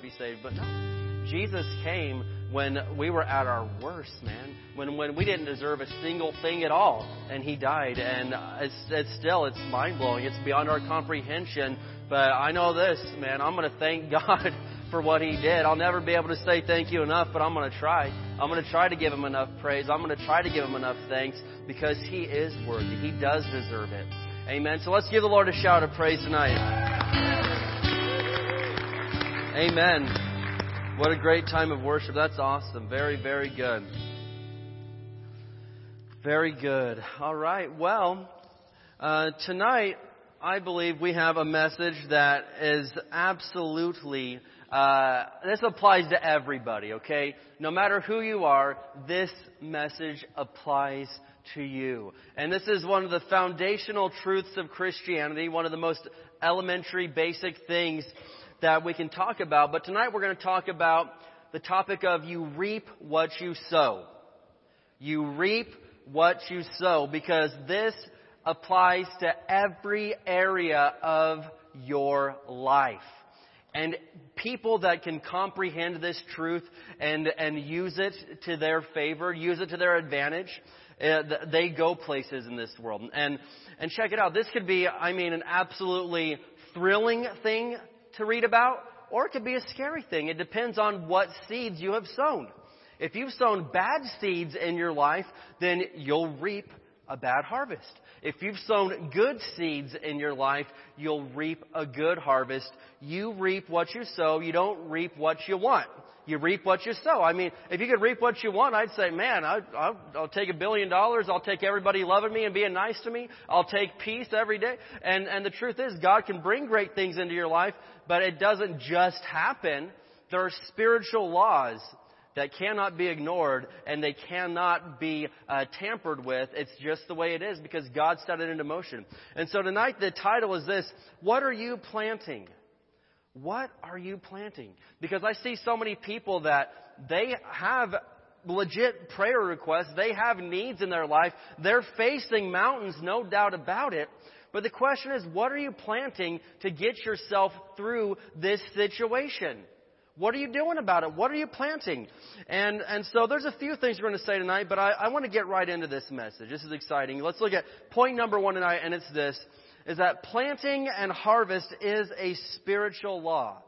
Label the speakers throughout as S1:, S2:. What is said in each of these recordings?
S1: be saved. But no, Jesus came when we were at our worst, man. When when we didn't deserve a single thing at all, and He died. And it's, it's still it's mind blowing. It's beyond our comprehension. But I know this, man. I'm going to thank God for what He did. I'll never be able to say thank you enough, but I'm going to try. I'm going to try to give Him enough praise. I'm going to try to give Him enough thanks because He is worthy. He does deserve it. Amen. So let's give the Lord a shout of praise tonight. Amen. What a great time of worship. That's awesome. Very, very good. Very good. All right. Well, uh, tonight, I believe we have a message that is absolutely, uh, this applies to everybody, okay? No matter who you are, this message applies to you. And this is one of the foundational truths of Christianity, one of the most elementary, basic things that we can talk about. But tonight we're going to talk about the topic of you reap what you sow. You reap what you sow because this applies to every area of your life. And people that can comprehend this truth and, and use it to their favor, use it to their advantage, uh, they go places in this world. And, and check it out. This could be, I mean, an absolutely thrilling thing to read about, or it could be a scary thing. It depends on what seeds you have sown. If you've sown bad seeds in your life, then you'll reap a bad harvest. If you've sown good seeds in your life, you'll reap a good harvest. You reap what you sow. You don't reap what you want. You reap what you sow. I mean, if you could reap what you want, I'd say, man, I, I'll, I'll take a billion dollars. I'll take everybody loving me and being nice to me. I'll take peace every day. And, and the truth is, God can bring great things into your life, but it doesn't just happen. There are spiritual laws that cannot be ignored and they cannot be uh, tampered with. It's just the way it is because God set it into motion. And so tonight the title is this, What are you planting? What are you planting? Because I see so many people that they have legit prayer requests. They have needs in their life. They're facing mountains, no doubt about it. But the question is, what are you planting to get yourself through this situation? What are you doing about it? What are you planting? And, and so there's a few things we're going to say tonight, but I, I want to get right into this message. This is exciting. Let's look at point number one tonight, and it's this is that planting and harvest is a spiritual law.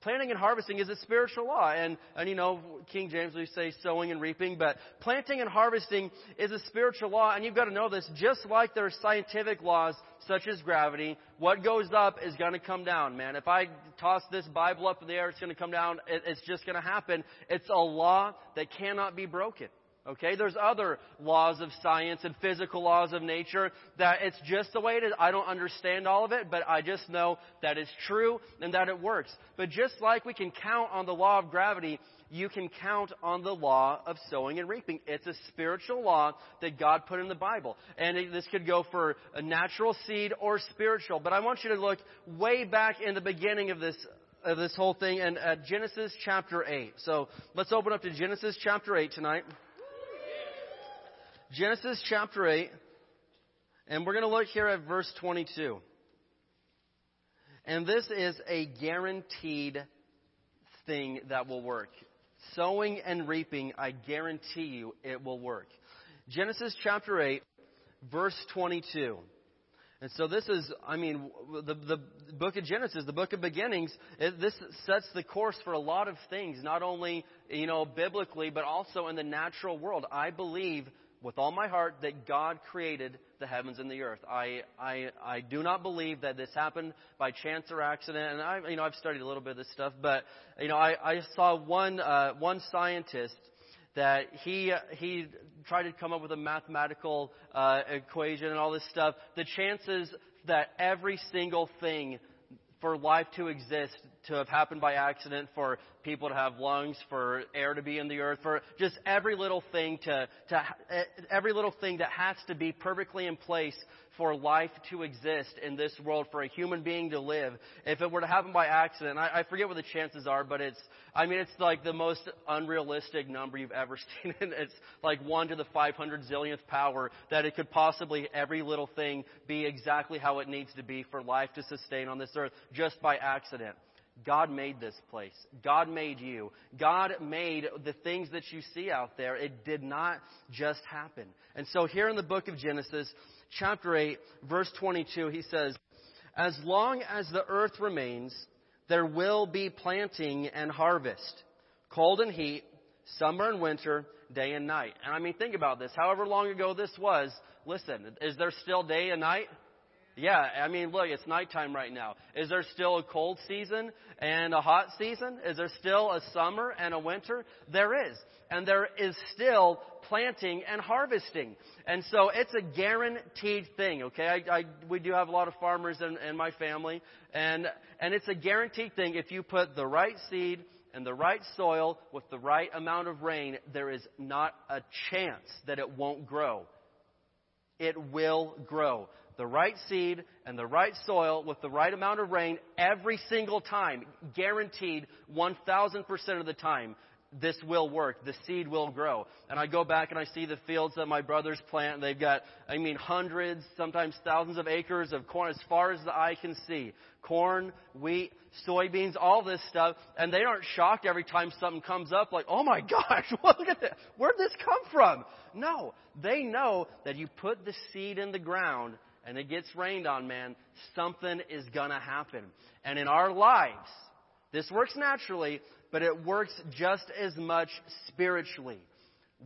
S1: Planting and harvesting is a spiritual law. And, and you know, King James we say sowing and reaping, but planting and harvesting is a spiritual law. And you've got to know this, just like there are scientific laws such as gravity, what goes up is going to come down, man. If I toss this Bible up in the air, it's going to come down. It's just going to happen. It's a law that cannot be broken. Okay, there's other laws of science and physical laws of nature that it's just the way it is. I don't understand all of it, but I just know that it's true and that it works. But just like we can count on the law of gravity, you can count on the law of sowing and reaping. It's a spiritual law that God put in the Bible. And it, this could go for a natural seed or spiritual. But I want you to look way back in the beginning of this of this whole thing and at Genesis chapter 8. So let's open up to Genesis chapter 8 tonight. Genesis chapter 8, and we're going to look here at verse 22. And this is a guaranteed thing that will work. Sowing and reaping, I guarantee you it will work. Genesis chapter 8, verse 22. And so this is, I mean, the, the book of Genesis, the book of beginnings, it, this sets the course for a lot of things, not only, you know, biblically, but also in the natural world. I believe with all my heart that God created the heavens and the earth. I, I, I do not believe that this happened by chance or accident. And I, you know, I've studied a little bit of this stuff, but, you know, I, I saw one, uh, one scientist that he, he tried to come up with a mathematical, uh, equation and all this stuff. The chances that every single thing for life to exist to have happened by accident, for people to have lungs, for air to be in the earth, for just every little thing to, to eh, every little thing that has to be perfectly in place for life to exist in this world, for a human being to live. If it were to happen by accident, I, I forget what the chances are, but it's, I mean, it's like the most unrealistic number you've ever seen. it's like one to the 500 zillionth power that it could possibly, every little thing, be exactly how it needs to be for life to sustain on this earth just by accident. God made this place. God made you. God made the things that you see out there. It did not just happen. And so here in the book of Genesis, chapter 8, verse 22, he says, As long as the earth remains, there will be planting and harvest, cold and heat, summer and winter, day and night. And I mean, think about this. However long ago this was, listen, is there still day and night? Yeah, I mean, look, it's nighttime right now. Is there still a cold season and a hot season? Is there still a summer and a winter? There is. And there is still planting and harvesting. And so it's a guaranteed thing, okay? I, I, we do have a lot of farmers in, in my family, and, and it's a guaranteed thing. If you put the right seed in the right soil with the right amount of rain, there is not a chance that it won't grow. It will grow the right seed and the right soil with the right amount of rain every single time, guaranteed 1000% of the time, this will work. The seed will grow. And I go back and I see the fields that my brothers plant. They've got, I mean, hundreds, sometimes thousands of acres of corn as far as the eye can see. Corn, wheat, soybeans, all this stuff. And they aren't shocked every time something comes up like, oh my gosh, look at that. Where'd this come from? No. They know that you put the seed in the ground and it gets rained on, man, something is going to happen. And in our lives, this works naturally, but it works just as much spiritually.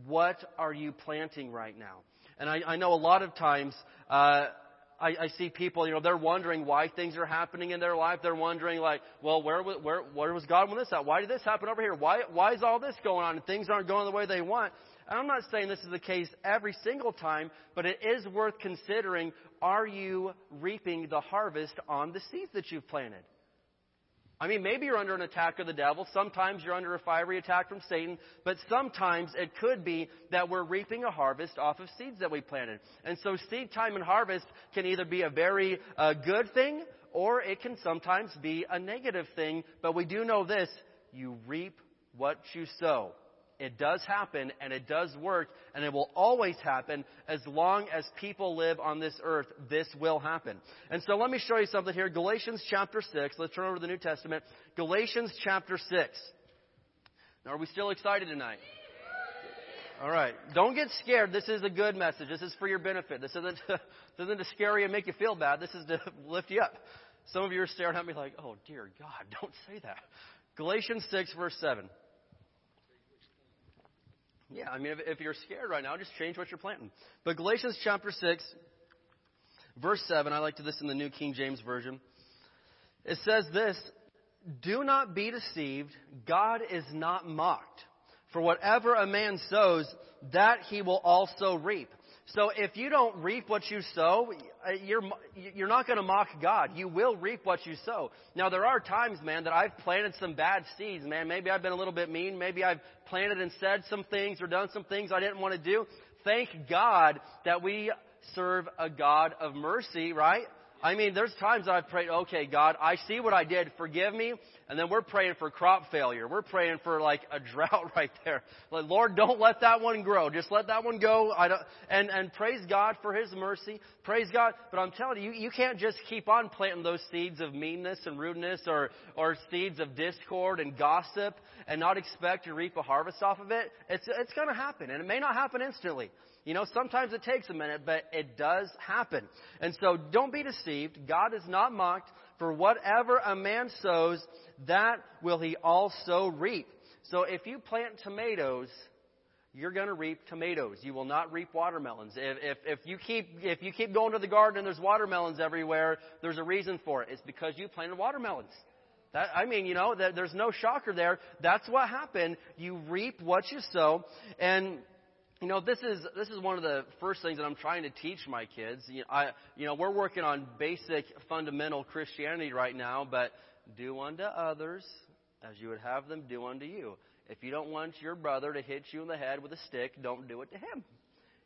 S1: What are you planting right now? And I, I know a lot of times, uh, I, I see people, you know, they're wondering why things are happening in their life. They're wondering, like, well, where, where, where was God when this happened? Why did this happen over here? Why, why is all this going on? And things aren't going the way they want. I'm not saying this is the case every single time, but it is worth considering are you reaping the harvest on the seeds that you've planted? I mean, maybe you're under an attack of the devil. Sometimes you're under a fiery attack from Satan. But sometimes it could be that we're reaping a harvest off of seeds that we planted. And so seed time and harvest can either be a very uh, good thing or it can sometimes be a negative thing. But we do know this you reap what you sow. It does happen and it does work and it will always happen as long as people live on this earth. This will happen. And so let me show you something here. Galatians chapter 6. Let's turn over to the New Testament. Galatians chapter 6. Now, are we still excited tonight? All right. Don't get scared. This is a good message. This is for your benefit. This isn't, this isn't to scare you and make you feel bad. This is to lift you up. Some of you are staring at me like, oh, dear God, don't say that. Galatians 6, verse 7. Yeah, I mean, if, if you're scared right now, just change what you're planting. But Galatians chapter 6, verse 7, I like to this in the New King James Version. It says this Do not be deceived, God is not mocked. For whatever a man sows, that he will also reap. So if you don't reap what you sow, uh, you're, you're not going to mock God. You will reap what you sow. Now there are times, man, that I've planted some bad seeds, man. Maybe I've been a little bit mean. Maybe I've planted and said some things or done some things I didn't want to do. Thank God that we serve a God of mercy, right? I mean, there's times I've prayed, okay, God, I see what I did. Forgive me. And then we're praying for crop failure. We're praying for like a drought right there. Like, Lord, don't let that one grow. Just let that one go. I don't, and, and praise God for His mercy. Praise God. But I'm telling you, you can't just keep on planting those seeds of meanness and rudeness or, or seeds of discord and gossip and not expect to reap a harvest off of it. It's, it's going to happen. And it may not happen instantly. You know, sometimes it takes a minute, but it does happen. And so don't be deceived. God is not mocked. For whatever a man sows, that will he also reap. So if you plant tomatoes, you're going to reap tomatoes. You will not reap watermelons. If, if, if, you keep, if you keep going to the garden and there's watermelons everywhere, there's a reason for it. It's because you planted watermelons. That, I mean, you know, that, there's no shocker there. That's what happened. You reap what you sow. And you know, this is this is one of the first things that I'm trying to teach my kids. You know, I, you know, we're working on basic fundamental Christianity right now, but do unto others as you would have them do unto you. If you don't want your brother to hit you in the head with a stick, don't do it to him.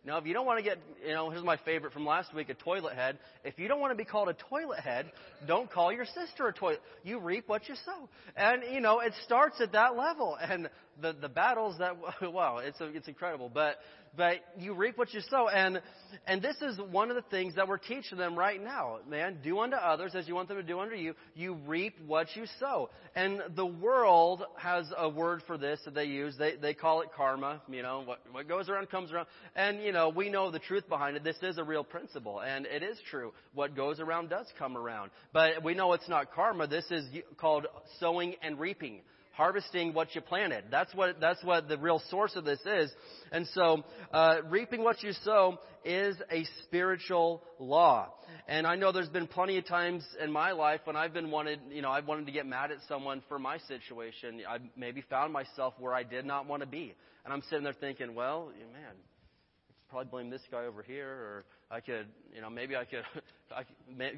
S1: Now, if you don't want to get, you know, here's my favorite from last week, a toilet head. If you don't want to be called a toilet head, don't call your sister a toilet. You reap what you sow. And, you know, it starts at that level. And the, the battles that, wow, it's, a, it's incredible. But, but you reap what you sow. And, and this is one of the things that we're teaching them right now. Man, do unto others as you want them to do unto you. You reap what you sow. And the world has a word for this that they use. They, they call it karma. You know, what, what goes around comes around. And, you know, we know the truth behind it. This is a real principle. And it is true. What goes around does come around. But we know it's not karma. This is called sowing and reaping harvesting what you planted. That's what that's what the real source of this is. And so, uh, reaping what you sow is a spiritual law. And I know there's been plenty of times in my life when I've been wanted, you know, I've wanted to get mad at someone for my situation. I maybe found myself where I did not want to be, and I'm sitting there thinking, well, man, probably blame this guy over here, or I could, you know, maybe I could, I,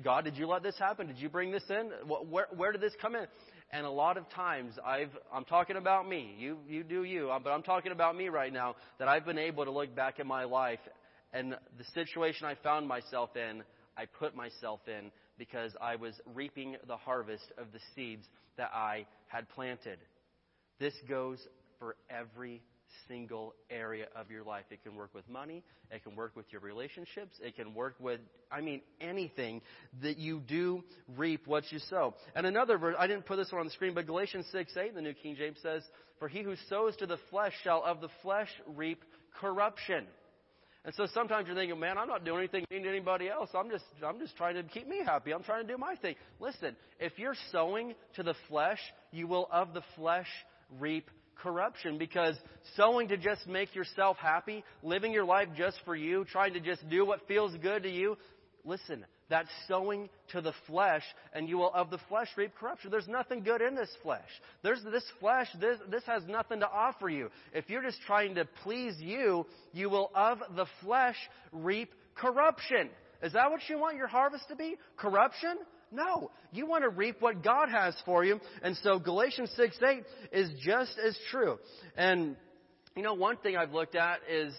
S1: God, did you let this happen? Did you bring this in? Where, where did this come in? And a lot of times, I've, I'm talking about me. You, you do you, uh, but I'm talking about me right now. That I've been able to look back in my life, and the situation I found myself in, I put myself in because I was reaping the harvest of the seeds that I had planted. This goes for every single area of your life. It can work with money. It can work with your relationships. It can work with, I mean, anything that you do reap what you sow. And another verse, I didn't put this one on the screen, but Galatians 6 8, the New King James says, For he who sows to the flesh shall of the flesh reap corruption. And so sometimes you're thinking, man, I'm not doing anything mean to anybody else. I'm just, I'm just trying to keep me happy. I'm trying to do my thing. Listen, if you're sowing to the flesh, you will of the flesh reap corruption because sowing to just make yourself happy, living your life just for you, trying to just do what feels good to you, listen, that's sowing to the flesh, and you will of the flesh reap corruption. There's nothing good in this flesh. There's this flesh, this, this has nothing to offer you. If you're just trying to please you, you will of the flesh reap corruption. Is that what you want your harvest to be? Corruption? No. You want to reap what God has for you. And so Galatians 6 8 is just as true. And, you know, one thing I've looked at is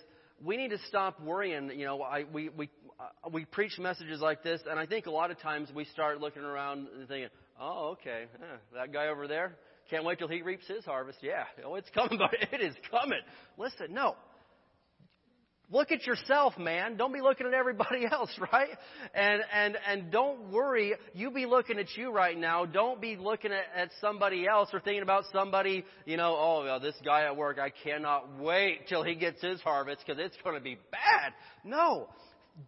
S1: we need to stop worrying. You know, I, we, we, uh, we preach messages like this, and I think a lot of times we start looking around and thinking, oh, okay, eh, that guy over there, can't wait till he reaps his harvest. Yeah, oh, it's coming, but it is coming. Listen, no. Look at yourself, man. Don't be looking at everybody else, right? And, and, and don't worry. You be looking at you right now. Don't be looking at, at somebody else or thinking about somebody, you know, oh, well, this guy at work, I cannot wait till he gets his harvest because it's going to be bad. No.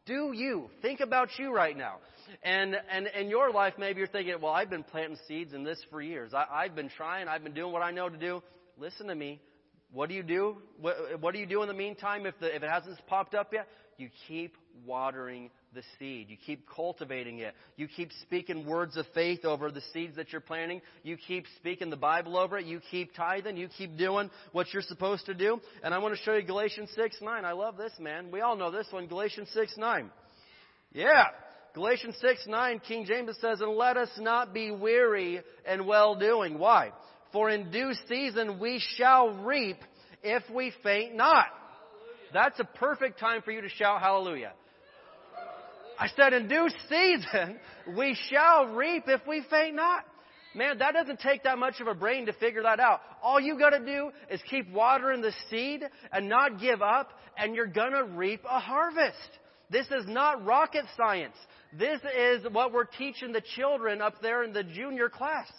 S1: Do you. Think about you right now. And, and in your life, maybe you're thinking, well, I've been planting seeds in this for years. I, I've been trying. I've been doing what I know to do. Listen to me. What do you do? What, what do you do in the meantime if, the, if it hasn't popped up yet? You keep watering the seed. You keep cultivating it. You keep speaking words of faith over the seeds that you're planting. You keep speaking the Bible over it. You keep tithing. You keep doing what you're supposed to do. And I want to show you Galatians 6 9. I love this, man. We all know this one. Galatians 6 9. Yeah. Galatians 6 9, King James says, And let us not be weary in well doing. Why? For in due season we shall reap if we faint not. That's a perfect time for you to shout hallelujah. I said, in due season we shall reap if we faint not. Man, that doesn't take that much of a brain to figure that out. All you gotta do is keep watering the seed and not give up, and you're gonna reap a harvest. This is not rocket science. This is what we're teaching the children up there in the junior class.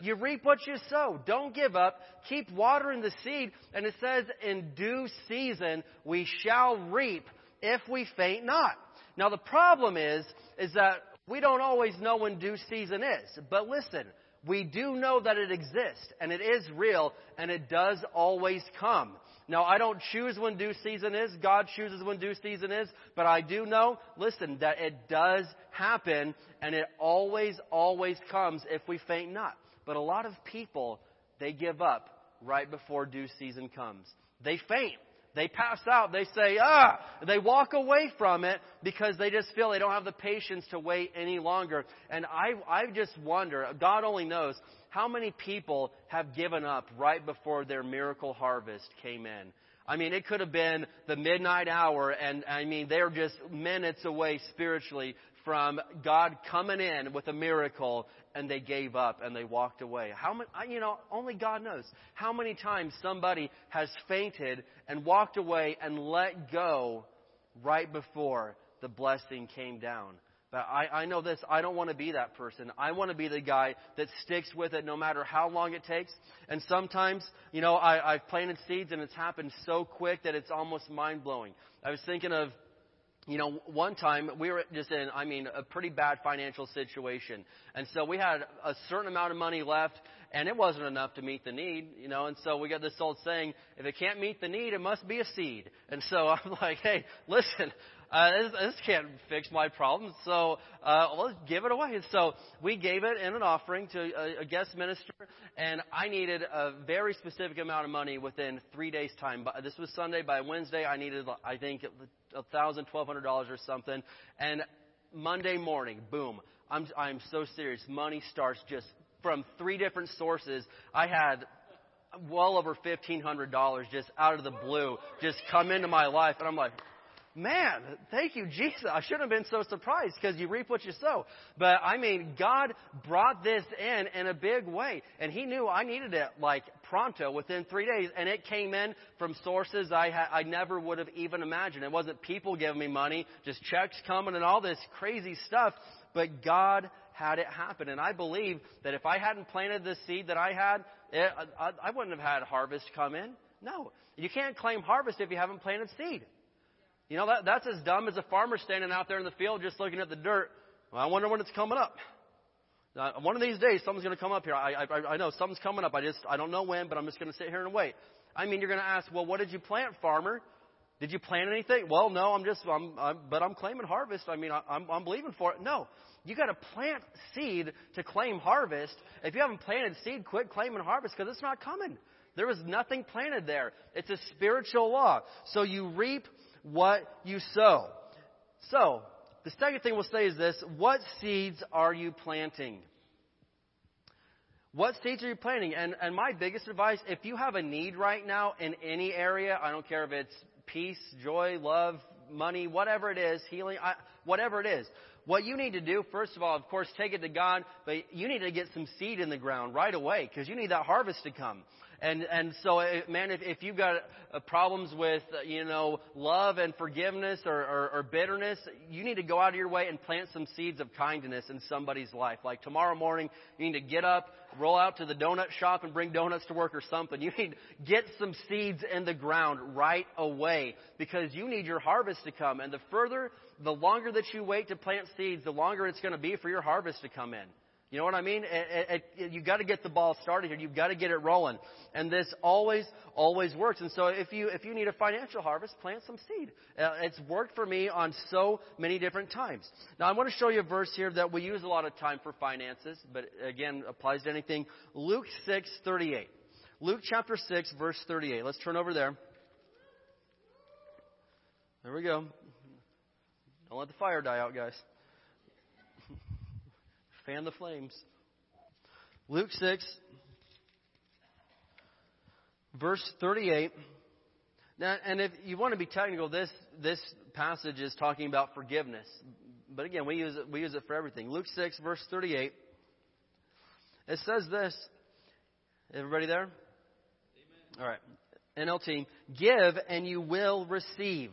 S1: You reap what you sow. Don't give up. Keep watering the seed. And it says, in due season we shall reap if we faint not. Now the problem is, is that we don't always know when due season is. But listen, we do know that it exists and it is real and it does always come. Now, I don't choose when due season is. God chooses when due season is. But I do know, listen, that it does happen and it always, always comes if we faint not. But a lot of people, they give up right before due season comes. They faint. They pass out. They say, ah! They walk away from it because they just feel they don't have the patience to wait any longer. And I, I just wonder, God only knows, how many people have given up right before their miracle harvest came in. I mean, it could have been the midnight hour, and I mean, they're just minutes away spiritually from God coming in with a miracle and they gave up and they walked away. How many, you know, only God knows how many times somebody has fainted and walked away and let go right before the blessing came down. But I, I know this, I don't want to be that person. I want to be the guy that sticks with it no matter how long it takes. And sometimes, you know, I, I've planted seeds and it's happened so quick that it's almost mind blowing. I was thinking of you know, one time we were just in, I mean, a pretty bad financial situation. And so we had a certain amount of money left and it wasn't enough to meet the need, you know, and so we got this old saying, if it can't meet the need, it must be a seed. And so I'm like, hey, listen, uh, this, this can't fix my problem, so uh, let's give it away. So we gave it in an offering to a, a guest minister, and I needed a very specific amount of money within three days' time. But This was Sunday. By Wednesday, I needed, I think, a thousand, twelve hundred dollars or something. And Monday morning, boom. I'm I'm so serious. Money starts just from three different sources. I had well over fifteen hundred dollars just out of the blue just come into my life, and I'm like, man, thank you, Jesus. I shouldn't have been so surprised because you reap what you sow. But I mean, God brought this in in a big way. And He knew I needed it like pronto within three days. And it came in from sources I, ha- I never would have even imagined. It wasn't people giving me money, just checks coming and all this crazy stuff. But God had it happen. And I believe that if I hadn't planted this seed that I had, it, I, I wouldn't have had harvest come in. No. You can't claim harvest if you haven't planted seed. You know, that, that's as dumb as a farmer standing out there in the field just looking at the dirt. Well, I wonder when it's coming up. Uh, one of these days, something's going to come up here. I, I, I know something's coming up. I just, I don't know when, but I'm just going to sit here and wait. I mean, you're going to ask, well, what did you plant, farmer? Did you plant anything? Well, no, I'm just, I'm, I'm but I'm claiming harvest. I mean, I, I'm, I'm believing for it. No, you got to plant seed to claim harvest. If you haven't planted seed, quit claiming harvest because it's not coming. There was nothing planted there. It's a spiritual law. So you reap what you sow. So, the second thing we'll say is this what seeds are you planting? What seeds are you planting? And, and my biggest advice if you have a need right now in any area, I don't care if it's peace, joy, love, money, whatever it is, healing, I, whatever it is, what you need to do, first of all, of course, take it to God, but you need to get some seed in the ground right away because you need that harvest to come. And and so, uh, man, if, if you've got uh, problems with uh, you know love and forgiveness or, or, or bitterness, you need to go out of your way and plant some seeds of kindness in somebody's life. Like tomorrow morning, you need to get up, roll out to the donut shop, and bring donuts to work or something. You need to get some seeds in the ground right away because you need your harvest to come. And the further, the longer that you wait to plant seeds, the longer it's going to be for your harvest to come in. You know what I mean? You've got to get the ball started here. You've got to get it rolling. And this always, always works. And so if you, if you need a financial harvest, plant some seed. Uh, it's worked for me on so many different times. Now I want to show you a verse here that we use a lot of time for finances, but again, applies to anything. Luke 6, 38. Luke chapter 6, verse 38. Let's turn over there. There we go. Don't let the fire die out, guys. Fan the flames. Luke 6, verse 38. Now, and if you want to be technical, this, this passage is talking about forgiveness. But again, we use, it, we use it for everything. Luke 6, verse 38. It says this. Everybody there? Amen. All right. NLT. Give and you will receive.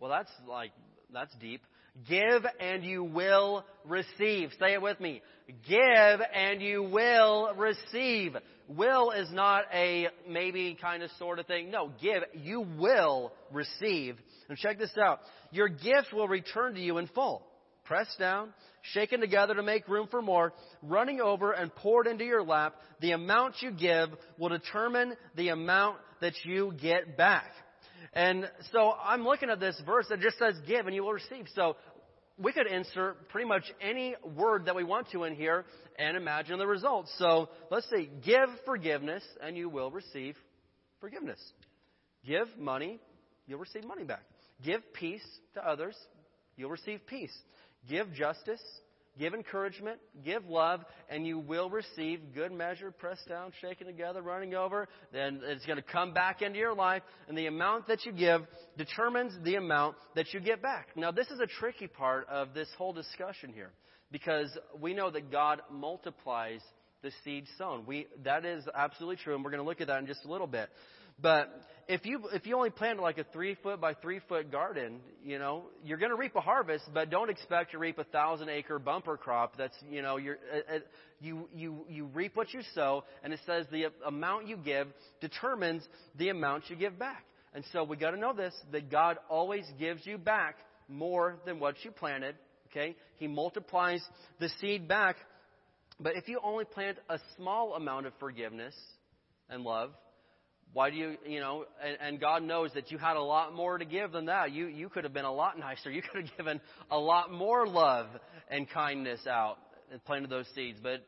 S1: Well, that's like, that's deep. Give and you will receive. Say it with me. Give and you will receive. Will is not a maybe kind of sort of thing. No, give. You will receive. And check this out. Your gift will return to you in full. Pressed down, shaken together to make room for more, running over and poured into your lap. The amount you give will determine the amount that you get back. And so I'm looking at this verse that just says give and you will receive. So we could insert pretty much any word that we want to in here and imagine the results. So let's say give forgiveness and you will receive forgiveness. Give money, you'll receive money back. Give peace to others, you'll receive peace. Give justice, give encouragement, give love, and you will receive good measure, pressed down, shaken together, running over. Then it's going to come back into your life, and the amount that you give determines the amount that you get back. Now, this is a tricky part of this whole discussion here, because we know that God multiplies the seed sown. We, that is absolutely true, and we're going to look at that in just a little bit. But if you if you only plant like a three foot by three foot garden, you know you're going to reap a harvest, but don't expect to reap a thousand acre bumper crop. That's you know you're uh, uh, you you you reap what you sow, and it says the amount you give determines the amount you give back. And so we got to know this that God always gives you back more than what you planted. Okay, He multiplies the seed back. But if you only plant a small amount of forgiveness and love, why do you, you know, and, and, God knows that you had a lot more to give than that. You, you could have been a lot nicer. You could have given a lot more love and kindness out and planted those seeds. But,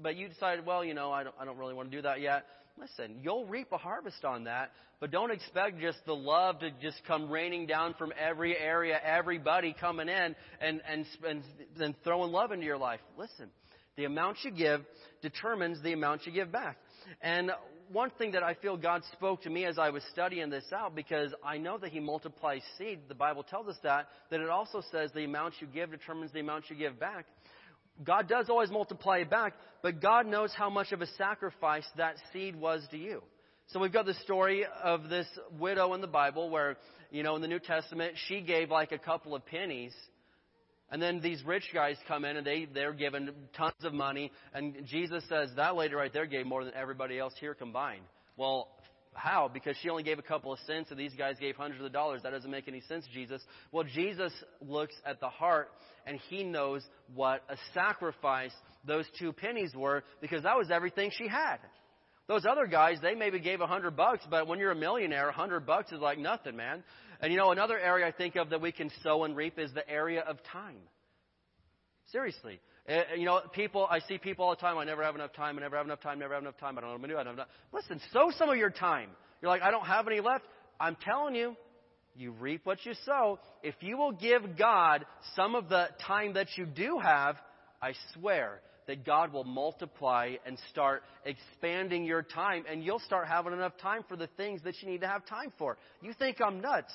S1: but you decided, well, you know, I don't, I don't really want to do that yet. Listen, you'll reap a harvest on that, but don't expect just the love to just come raining down from every area, everybody coming in and, and, and, and throwing love into your life. Listen, the amount you give determines the amount you give back. And one thing that I feel God spoke to me as I was studying this out, because I know that He multiplies seed. The Bible tells us that, that it also says the amount you give determines the amount you give back. God does always multiply it back, but God knows how much of a sacrifice that seed was to you. So we've got the story of this widow in the Bible where, you know, in the New Testament, she gave like a couple of pennies and then these rich guys come in and they, they're given tons of money. And Jesus says that lady right there gave more than everybody else here combined. Well, how? Because she only gave a couple of cents and these guys gave hundreds of dollars. That doesn't make any sense, Jesus. Well, Jesus looks at the heart and he knows what a sacrifice those two pennies were because that was everything she had. Those other guys, they maybe gave a hundred bucks, but when you're a millionaire, a hundred bucks is like nothing, man. And you know, another area I think of that we can sow and reap is the area of time. Seriously. Uh, you know, people, I see people all the time, I never have enough time, I never have enough time, never have enough time, I don't know what I'm going to do, I don't know. Listen, sow some of your time. You're like, I don't have any left. I'm telling you, you reap what you sow. If you will give God some of the time that you do have, I swear that God will multiply and start expanding your time, and you'll start having enough time for the things that you need to have time for. You think I'm nuts.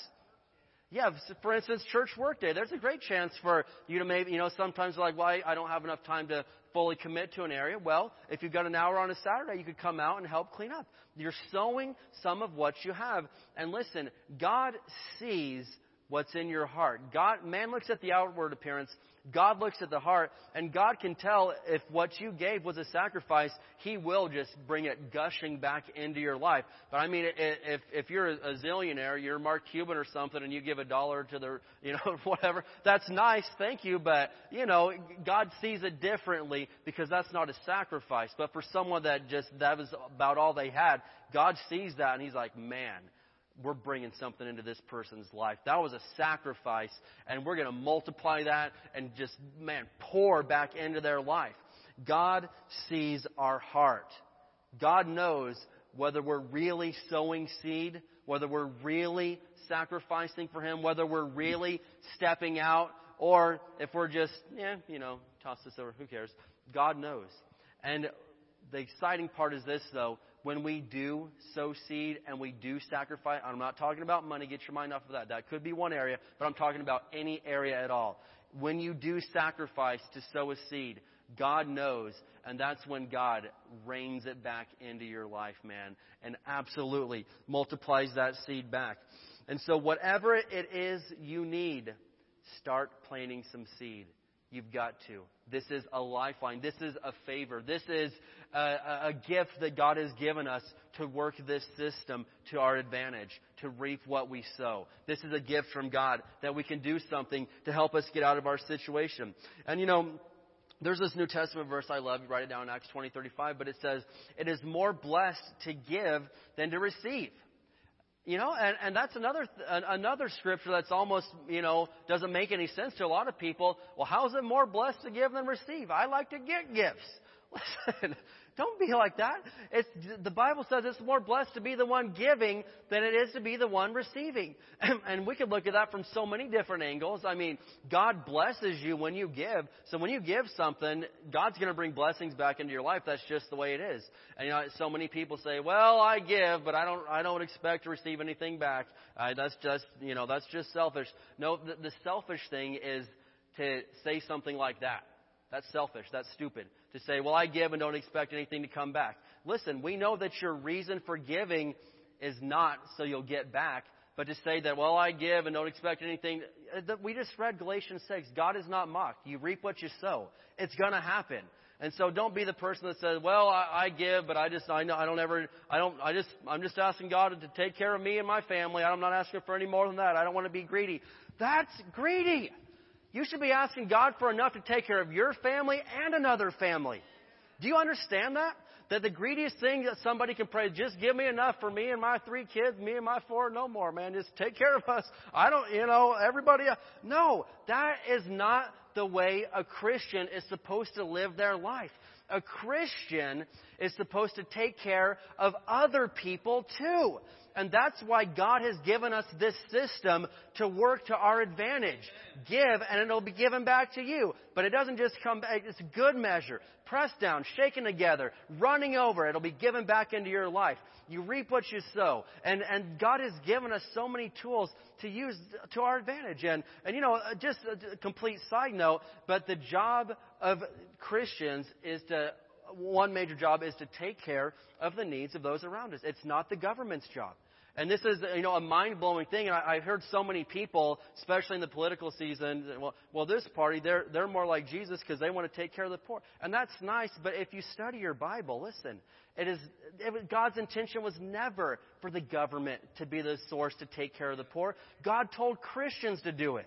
S1: Yeah, for instance, church work day. There's a great chance for you to maybe, you know, sometimes like, why well, I don't have enough time to fully commit to an area. Well, if you've got an hour on a Saturday, you could come out and help clean up. You're sowing some of what you have. And listen, God sees what's in your heart. God, man looks at the outward appearance, God looks at the heart, and God can tell if what you gave was a sacrifice, He will just bring it gushing back into your life. But I mean, if, if you're a zillionaire, you're Mark Cuban or something, and you give a dollar to the, you know, whatever, that's nice, thank you, but, you know, God sees it differently because that's not a sacrifice. But for someone that just, that was about all they had, God sees that, and He's like, man, we're bringing something into this person's life. That was a sacrifice, and we're going to multiply that and just, man, pour back into their life. God sees our heart. God knows whether we're really sowing seed, whether we're really sacrificing for Him, whether we're really stepping out, or if we're just, yeah, you know, toss this over, who cares? God knows. And the exciting part is this, though when we do sow seed and we do sacrifice, I'm not talking about money, get your mind off of that. That could be one area, but I'm talking about any area at all. When you do sacrifice to sow a seed, God knows, and that's when God rains it back into your life, man, and absolutely multiplies that seed back. And so, whatever it is you need, start planting some seed. You've got to. This is a lifeline. This is a favor. This is a, a, gift that God has given us to work this system to our advantage, to reap what we sow. This is a gift from God that we can do something to help us get out of our situation. And you know, there's this New Testament verse I love. You write it down in Acts 20, 35, but it says, It is more blessed to give than to receive. You know, and, and that's another another scripture that's almost you know doesn't make any sense to a lot of people. Well, how is it more blessed to give than receive? I like to get gifts. Listen, don't be like that. It's, the Bible says it's more blessed to be the one giving than it is to be the one receiving. And we could look at that from so many different angles. I mean, God blesses you when you give. So when you give something, God's going to bring blessings back into your life. That's just the way it is. And you know, so many people say, "Well, I give, but I don't, I don't expect to receive anything back." Uh, that's just, you know, that's just selfish. No, the, the selfish thing is to say something like that. That's selfish. That's stupid. To say, well, I give and don't expect anything to come back. Listen, we know that your reason for giving is not so you'll get back, but to say that, well, I give and don't expect anything. Uh, we just read Galatians 6. God is not mocked. You reap what you sow. It's going to happen. And so don't be the person that says, well, I, I give, but I just, I know, I don't ever, I don't, I just, I'm just asking God to take care of me and my family. I'm not asking for any more than that. I don't want to be greedy. That's greedy. You should be asking God for enough to take care of your family and another family. Do you understand that? That the greediest thing that somebody can pray, just give me enough for me and my three kids, me and my four, no more, man. Just take care of us. I don't, you know, everybody. Else. No, that is not the way a Christian is supposed to live their life. A Christian is supposed to take care of other people too. And that's why God has given us this system to work to our advantage. Give and it'll be given back to you. But it doesn't just come back, it's good measure. Pressed down, shaken together, running over. It'll be given back into your life. You reap what you sow. And, and God has given us so many tools to use to our advantage. And, and you know, just a complete side note, but the job of Christians is to one major job is to take care of the needs of those around us. It's not the government's job. And this is, you know, a mind-blowing thing. And I, have heard so many people, especially in the political season, well, well, this party, they're, they're more like Jesus because they want to take care of the poor. And that's nice, but if you study your Bible, listen, it is, it, God's intention was never for the government to be the source to take care of the poor. God told Christians to do it.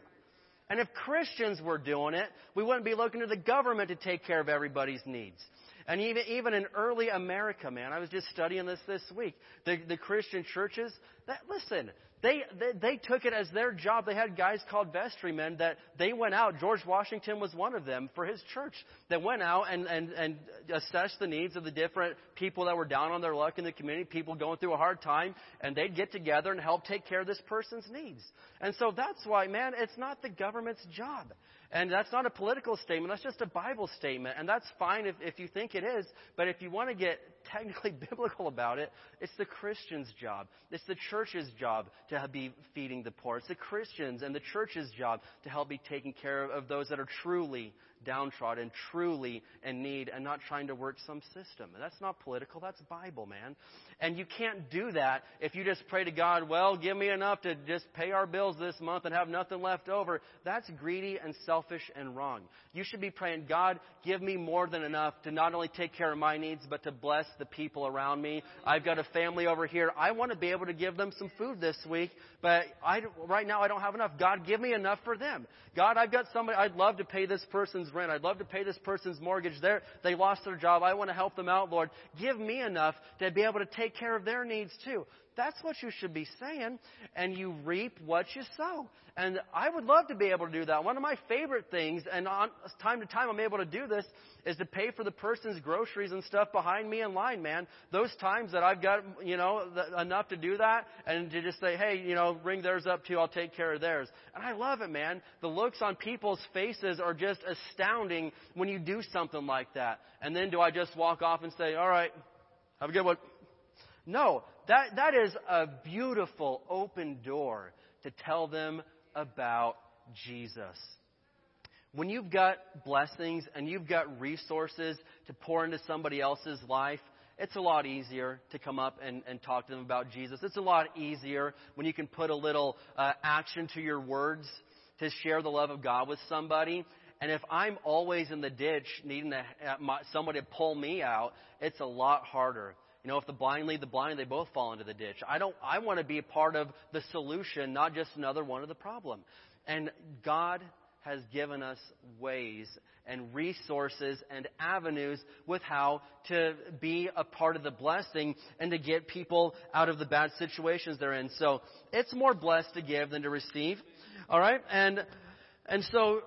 S1: And if Christians were doing it, we wouldn't be looking to the government to take care of everybody's needs. And even, even in early America, man, I was just studying this this week. The, the Christian churches, that, listen, they, they, they took it as their job. They had guys called vestrymen that they went out. George Washington was one of them for his church that went out and, and, and assessed the needs of the different people that were down on their luck in the community, people going through a hard time, and they'd get together and help take care of this person's needs. And so that's why, man, it's not the government's job. And that's not a political statement, that's just a Bible statement. And that's fine if, if you think it is. But if you want to get technically biblical about it, it's the Christian's job. It's the church's job to be feeding the poor. It's the Christian's and the church's job to help be taking care of those that are truly downtrodden, truly in need, and not trying to work some system. That's not political, that's Bible, man. And you can't do that if you just pray to God, well, give me enough to just pay our bills this month and have nothing left over. That's greedy and selfish and wrong. You should be praying, God, give me more than enough to not only take care of my needs, but to bless the people around me. I've got a family over here. I want to be able to give them some food this week, but I, right now I don't have enough. God, give me enough for them. God, I've got somebody, I'd love to pay this person's rent. I'd love to pay this person's mortgage. They're, they lost their job. I want to help them out, Lord. Give me enough to be able to take care of their needs too. That's what you should be saying. And you reap what you sow. And I would love to be able to do that. One of my favorite things, and on time to time I'm able to do this, is to pay for the person's groceries and stuff behind me in line, man. Those times that I've got, you know, enough to do that and to just say, hey, you know, ring theirs up too, I'll take care of theirs. And I love it, man. The looks on people's faces are just astounding when you do something like that. And then do I just walk off and say, all right, have a good one? No, that, that is a beautiful open door to tell them about Jesus. When you've got blessings and you've got resources to pour into somebody else's life, it's a lot easier to come up and, and talk to them about Jesus. It's a lot easier when you can put a little uh, action to your words to share the love of God with somebody. And if I'm always in the ditch needing to, uh, my, somebody to pull me out, it's a lot harder. You know, if the blind lead the blind, they both fall into the ditch. I don't, I want to be a part of the solution, not just another one of the problem. And God has given us ways and resources and avenues with how to be a part of the blessing and to get people out of the bad situations they're in. So it's more blessed to give than to receive. All right? And, and so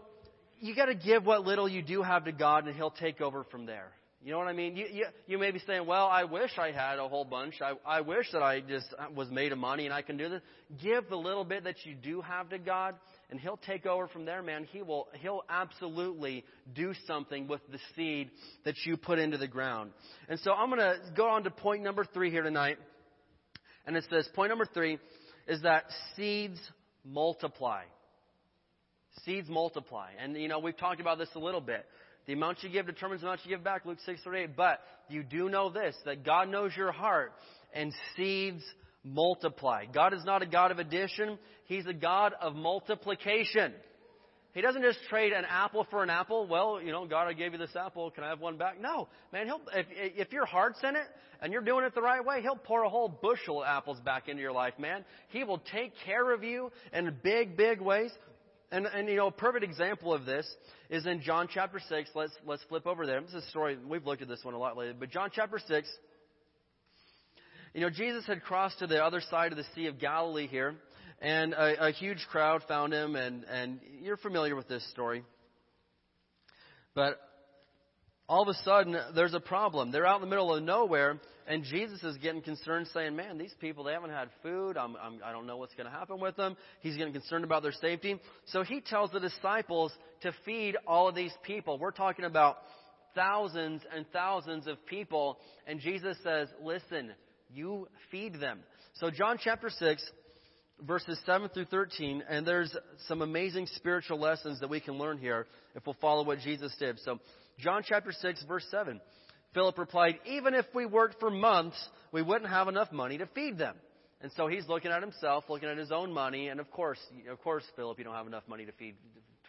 S1: you got to give what little you do have to God and He'll take over from there. You know what I mean? You, you, you may be saying, well, I wish I had a whole bunch. I, I wish that I just uh, was made of money and I can do this. Give the little bit that you do have to God and He'll take over from there, man. He will, He'll absolutely do something with the seed that you put into the ground. And so I'm going to go on to point number three here tonight. And it says, point number three is that seeds multiply. Seeds multiply. And, you know, we've talked about this a little bit. The amount you give determines the amount you give back, Luke 6 38. But you do know this, that God knows your heart, and seeds multiply. God is not a God of addition, He's a God of multiplication. He doesn't just trade an apple for an apple. Well, you know, God, I gave you this apple. Can I have one back? No, man. He'll, if, if your heart's in it and you're doing it the right way, He'll pour a whole bushel of apples back into your life, man. He will take care of you in big, big ways. And, and, you know, a perfect example of this is in John chapter 6. Let's, let's flip over there. This is a story, we've looked at this one a lot lately, but John chapter 6, you know, Jesus had crossed to the other side of the Sea of Galilee here, and a, a huge crowd found him, and, and you're familiar with this story. But all of a sudden, there's a problem. They're out in the middle of nowhere, and Jesus is getting concerned, saying, Man, these people, they haven't had food. I'm, I'm, I don't know what's going to happen with them. He's getting concerned about their safety. So he tells the disciples to feed all of these people. We're talking about thousands and thousands of people. And Jesus says, Listen, you feed them. So, John chapter 6, verses 7 through 13, and there's some amazing spiritual lessons that we can learn here if we'll follow what Jesus did. So, John chapter 6, verse 7. Philip replied, Even if we worked for months, we wouldn't have enough money to feed them. And so he's looking at himself, looking at his own money, and of course, of course, Philip, you don't have enough money to feed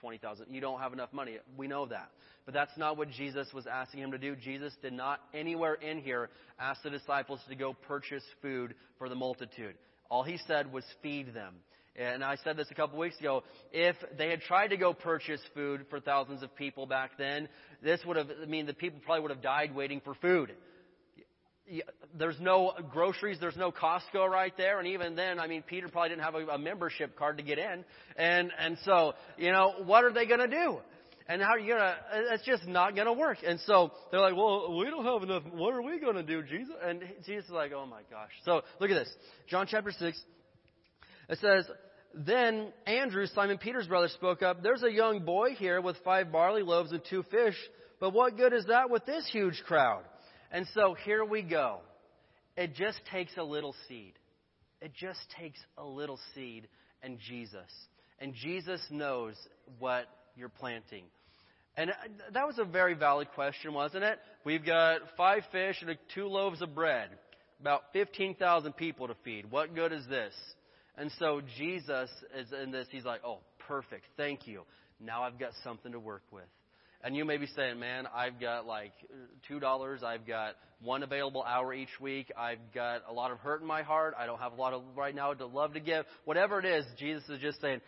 S1: 20,000. You don't have enough money. We know that. But that's not what Jesus was asking him to do. Jesus did not anywhere in here ask the disciples to go purchase food for the multitude. All he said was feed them. And I said this a couple weeks ago. If they had tried to go purchase food for thousands of people back then, this would have, I mean, the people probably would have died waiting for food. There's no groceries, there's no Costco right there, and even then, I mean, Peter probably didn't have a, membership card to get in. And, and so, you know, what are they going to do? And how are you gonna? It's just not gonna work. And so they're like, "Well, we don't have enough. What are we gonna do, Jesus?" And Jesus is like, "Oh my gosh." So look at this, John chapter six. It says, then Andrew, Simon Peter's brother, spoke up. There's a young boy here with five barley loaves and two fish, but what good is that with this huge crowd? And so here we go. It just takes a little seed. It just takes a little seed and Jesus. And Jesus knows what you're planting. And uh, that was a very valid question, wasn't it? We've got five fish and two loaves of bread, about 15,000 people to feed. What good is this? And so Jesus is in this. He's like, oh, perfect. Thank you. Now I've got something to work with. And you may be saying, man, I've got like $2. I've got one available hour each week. I've got a lot of hurt in my heart. I don't have a lot of right now to love to give. Whatever it is, Jesus is just saying,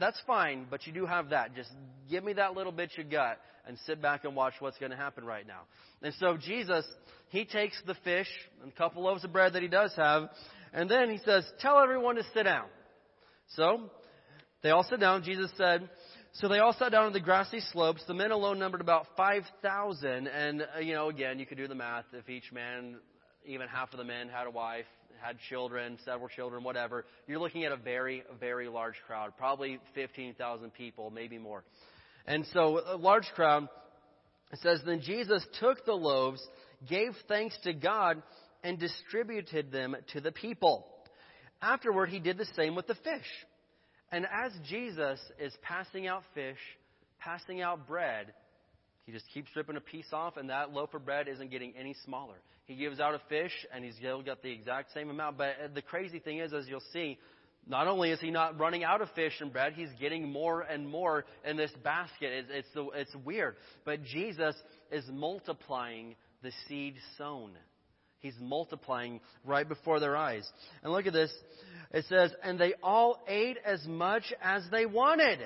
S1: that's fine, but you do have that. Just give me that little bit you got and sit back and watch what's going to happen right now. And so Jesus, he takes the fish and a couple loaves of bread that he does have, and then he says, Tell everyone to sit down. So they all sit down. Jesus said, so they all sat down on the grassy slopes. The men alone numbered about 5,000. And, uh, you know, again, you could do the math. If each man, even half of the men had a wife, had children, several children, whatever, you're looking at a very, very large crowd. Probably 15,000 people, maybe more. And so a large crowd. It says, Then Jesus took the loaves, gave thanks to God, and distributed them to the people. Afterward, he did the same with the fish. And as Jesus is passing out fish, passing out bread, he just keeps ripping a piece off, and that loaf of bread isn't getting any smaller. He gives out a fish, and he's still got the exact same amount. But uh, the crazy thing is, as you'll see, not only is he not running out of fish and bread, he's getting more and more in this basket. It's, it's, it's weird. But Jesus is multiplying the seed sown. He's multiplying right before their eyes. And look at this. It says, and they all ate as much as they wanted.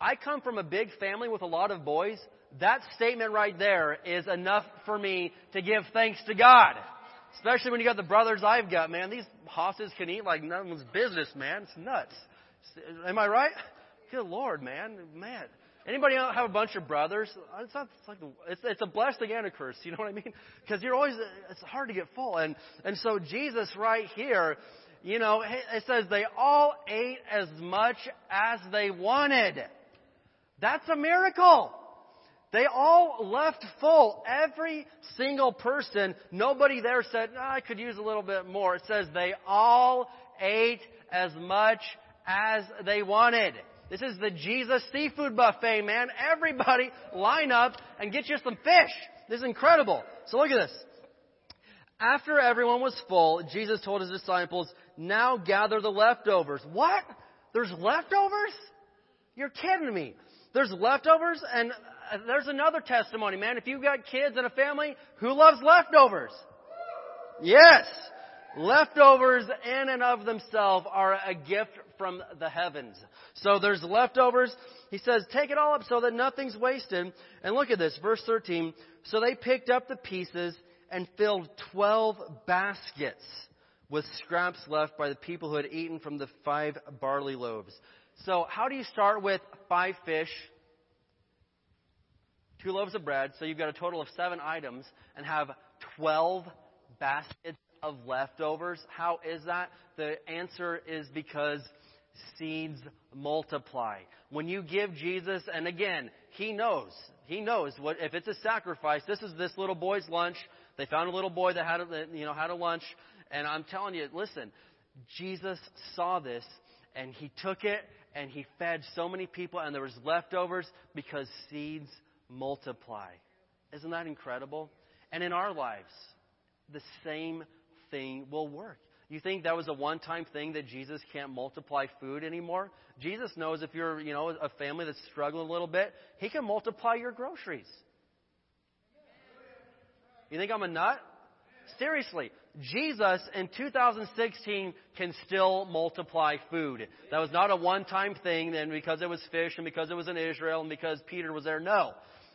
S1: I come from a big family with a lot of boys. That statement right there is enough for me to give thanks to God. Especially when you got the brothers I've got, man. These hosses can eat like no one's business, man. It's nuts. Am I right? Good Lord, man. Man. Anybody have a bunch of brothers? It's not. It's like it's, it's a blessing and a curse. You know what I mean? Because you're always. It's hard to get full, and and so Jesus right here, you know, it says they all ate as much as they wanted. That's a miracle. They all left full. Every single person. Nobody there said, no, I could use a little bit more. It says they all ate as much as they wanted. This is the Jesus seafood buffet, man. Everybody line up and get you some fish. This is incredible. So look at this. After everyone was full, Jesus told his disciples, now gather the leftovers. What? There's leftovers? You're kidding me. There's leftovers and uh, there's another testimony, man. If you've got kids and a family, who loves leftovers? Yes. Leftovers in and of themselves are a gift from the heavens. So there's leftovers. He says, take it all up so that nothing's wasted. And look at this, verse 13. So they picked up the pieces and filled 12 baskets with scraps left by the people who had eaten from the five barley loaves. So how do you start with five fish, two loaves of bread, so you've got a total of seven items, and have 12 baskets of leftovers? How is that? The answer is because seeds multiply. When you give Jesus, and again, He knows, He knows what, if it's a sacrifice, this is this little boy's lunch. They found a little boy that had a, you know, had a lunch, and I'm telling you, listen, Jesus saw this, and He took it, and He fed so many people, and there was leftovers because seeds multiply. Isn't that incredible? And in our lives, the same thing will work. You think that was a one-time thing that Jesus can't multiply food anymore? Jesus knows if you're, you know, a family that's struggling a little bit, he can multiply your groceries. You think I'm a nut? Seriously, Jesus in 2016 can still multiply food. That was not a one-time thing, then because it was fish, and because it was in Israel, and because Peter was there. No,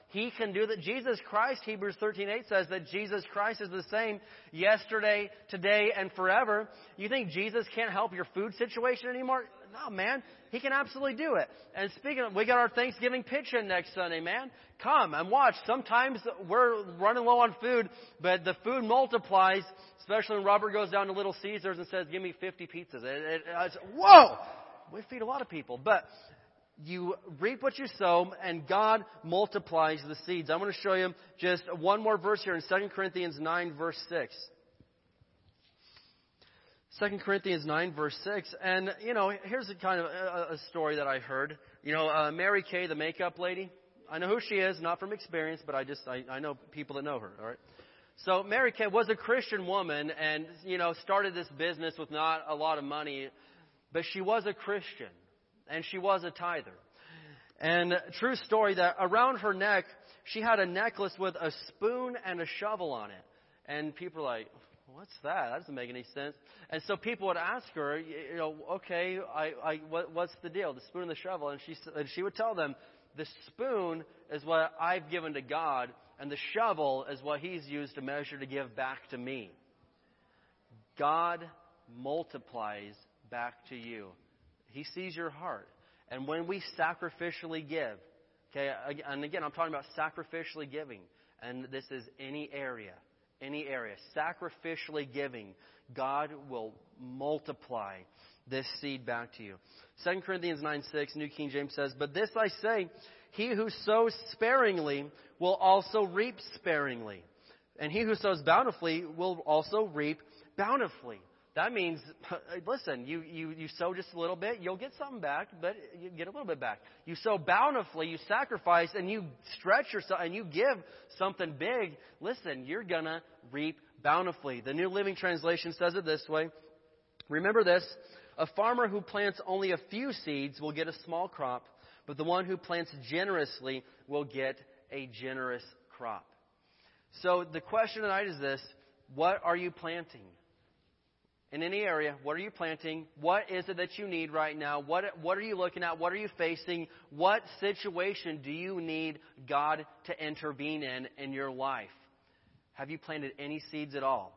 S1: he can do that. Jesus Christ, Hebrews 13:8 says that Jesus Christ is the same yesterday, today, and forever. You think Jesus can't help your food situation anymore? No, man. He can absolutely do it. And speaking of, we got our Thanksgiving pitch in next Sunday, man. Come and watch. Sometimes we're running low on food, but the food multiplies, especially when Robert goes down to Little Caesars and says, give me 50 pizzas. It, it, whoa! We feed a lot of people. But you reap what you sow, and God multiplies the seeds. I'm going to show you just one more verse here in 2 Corinthians 9, verse 6. 2 Corinthians 9, verse 6. And, you know, here's a kind of a, story that I heard. You know, uh, Mary Kay, the makeup lady. I know who she is, not from experience, but I just, I, I know people that know her, all right? So Mary Kay was a Christian woman and, you know, started this business with not a lot of money, but she was a Christian and she was a tither. And true story that around her neck, she had a necklace with a spoon and a shovel on it. And people are like, what's that? That doesn't make any sense. And so people would ask her, you know, okay, I, I, what, what's the deal? The spoon and the shovel. And she, and she would tell them, the spoon is what I've given to God, and the shovel is what He's used to measure to give back to me. God multiplies back to you. He sees your heart. And when we sacrificially give, okay, and again, I'm talking about sacrificially giving, and this is any area, any area, sacrificially giving, God will multiply this seed back to you. 2 Corinthians 9 6, New King James says, But this I say, he who sows sparingly will also reap sparingly. And he who sows bountifully will also reap bountifully. That means, listen, you, you, you sow just a little bit, you'll get something back, but you get a little bit back. You sow bountifully, you sacrifice, and you stretch yourself, and you give something big. Listen, you're gonna reap bountifully. The New Living Translation says it this way. Remember this. A farmer who plants only a few seeds will get a small crop, but the one who plants generously will get a generous crop. So the question tonight is this. What are you planting? In any area, what are you planting? What is it that you need right now? What, what are you looking at? What are you facing? What situation do you need God to intervene in in your life? Have you planted any seeds at all?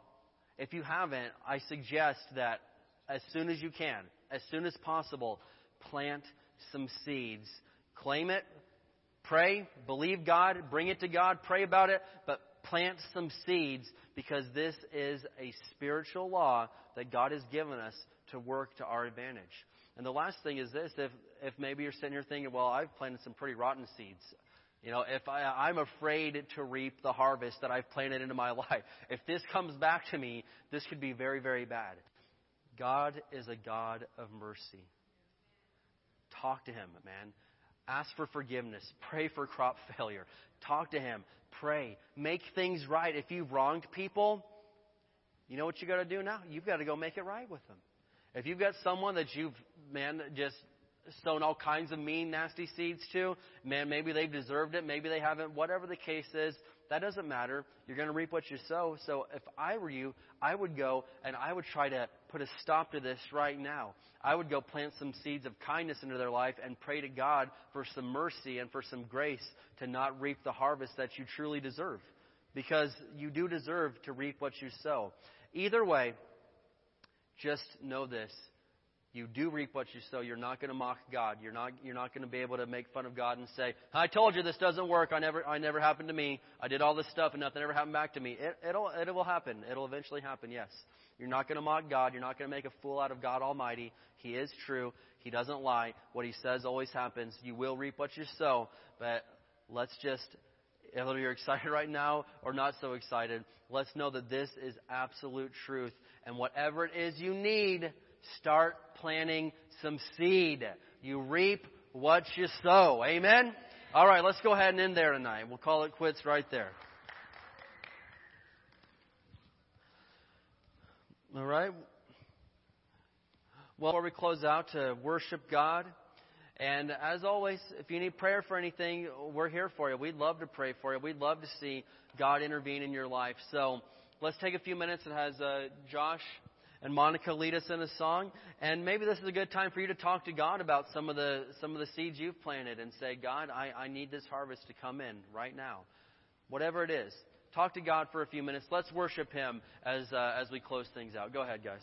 S1: If you haven't, I suggest that as soon as you can, as soon as possible, plant some seeds. Claim it, Pray, believe God, bring it to God, pray about it, but plant some seeds because this is a spiritual law that God has given us to work to our advantage. And the last thing is this if, if maybe you're sitting here thinking, well, I've planted some pretty rotten seeds. You know, if I, I'm afraid to reap the harvest that I've planted into my life, if this comes back to me, this could be very, very bad. God is a God of mercy. Talk to Him, man. Ask for forgiveness. Pray for crop failure. Talk to Him. Pray. Make things right. If you've wronged people, you know what you got to do now? You've got to go make it right with them. If you've got someone that you've, man, just sown all kinds of mean, nasty seeds to, man, maybe they've deserved it, maybe they haven't, whatever the case is, that doesn't matter. You're going to reap what you sow. So if I were you, I would go and I would try to put a stop to this right now. I would go plant some seeds of kindness into their life and pray to God for some mercy and for some grace to not reap the harvest that you truly deserve. Because you do deserve to reap what you sow. Either way, just know this you do reap what you sow. You're not going to mock God. You're not, you're not going to be able to make fun of God and say, I told you this doesn't work. I never, I never happened to me. I did all this stuff and nothing ever happened back to me. It, it'll, it will happen. It'll eventually happen, yes. You're not going to mock God. You're not going to make a fool out of God Almighty. He is true. He doesn't lie. What He says always happens. You will reap what you sow. But let's just, whether you're excited right now or not so excited, let's know that this is absolute truth. And whatever it is you need, start planting some seed. You reap what you sow. Amen? All right, let's go ahead and end there tonight. We'll call it quits right there. All right. Well, before we close out to worship God, and as always, if you need prayer for anything, we're here for you. We'd love to pray for you. We'd love to see God intervene in your life. So let's take a few minutes. and has uh, Josh and Monica lead us in a song. And maybe this is a good time for you to talk to God about some of the some of the seeds you've planted and say, God, I, I need this harvest to come in right now. Whatever it is. Talk to God for a few minutes. Let's worship Him as uh, as we close things out. Go ahead, guys.